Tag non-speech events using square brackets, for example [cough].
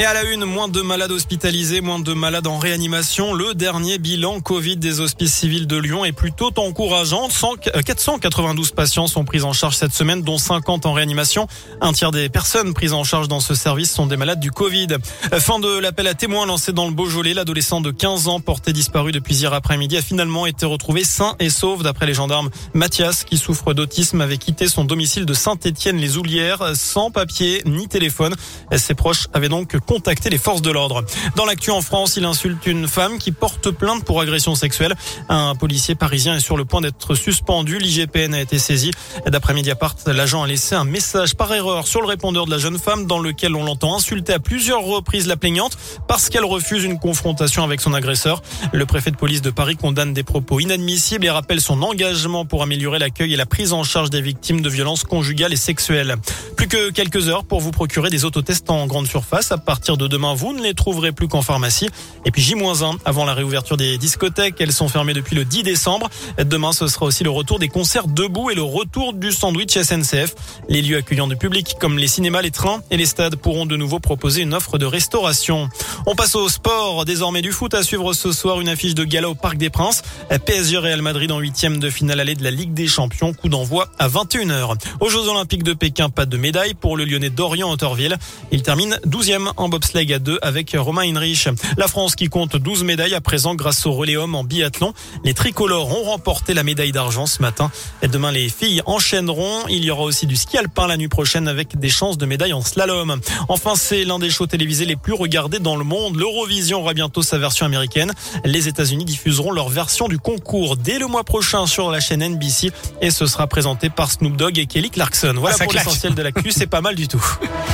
Et à la une, moins de malades hospitalisés, moins de malades en réanimation. Le dernier bilan Covid des hospices civils de Lyon est plutôt encourageant. 492 euh, patients sont pris en charge cette semaine, dont 50 en réanimation. Un tiers des personnes prises en charge dans ce service sont des malades du Covid. Euh, fin de l'appel à témoins lancé dans le Beaujolais. L'adolescent de 15 ans, porté disparu depuis hier après-midi, a finalement été retrouvé sain et sauf d'après les gendarmes. Mathias, qui souffre d'autisme, avait quitté son domicile de Saint-Étienne-les-Oulières sans papier ni téléphone. Ses proches avaient donc contacter les forces de l'ordre. Dans l'actu en France, il insulte une femme qui porte plainte pour agression sexuelle. Un policier parisien est sur le point d'être suspendu. L'IGPN a été saisi. D'après Mediapart, l'agent a laissé un message par erreur sur le répondeur de la jeune femme dans lequel on l'entend insulter à plusieurs reprises la plaignante parce qu'elle refuse une confrontation avec son agresseur. Le préfet de police de Paris condamne des propos inadmissibles et rappelle son engagement pour améliorer l'accueil et la prise en charge des victimes de violences conjugales et sexuelles. Plus que quelques heures pour vous procurer des autotests en grande surface à partir de demain, vous ne les trouverez plus qu'en pharmacie. Et puis J-1 avant la réouverture des discothèques. Elles sont fermées depuis le 10 décembre. Demain, ce sera aussi le retour des concerts debout et le retour du sandwich SNCF. Les lieux accueillant du public comme les cinémas, les trains et les stades pourront de nouveau proposer une offre de restauration. On passe au sport. Désormais du foot à suivre ce soir une affiche de gala au Parc des Princes. PSG Real Madrid en huitième de finale allée de la Ligue des Champions. Coup d'envoi à 21h. Aux Jeux Olympiques de Pékin, pas de médaille pour le Lyonnais Dorian Autorville. Il termine 12e en bobsleigh à 2 avec Romain Heinrich. La France qui compte 12 médailles à présent grâce au relais homme en biathlon. Les tricolores ont remporté la médaille d'argent ce matin. Et demain, les filles enchaîneront. Il y aura aussi du ski alpin la nuit prochaine avec des chances de médaille en slalom. Enfin, c'est l'un des shows télévisés les plus regardés dans le monde. L'Eurovision aura bientôt sa version américaine. Les États-Unis diffuseront leur version du concours dès le mois prochain sur la chaîne NBC et ce sera présenté par Snoop Dogg et Kelly Clarkson. Voilà ah, pour l'essentiel de la l'actu, c'est pas mal du tout. [laughs]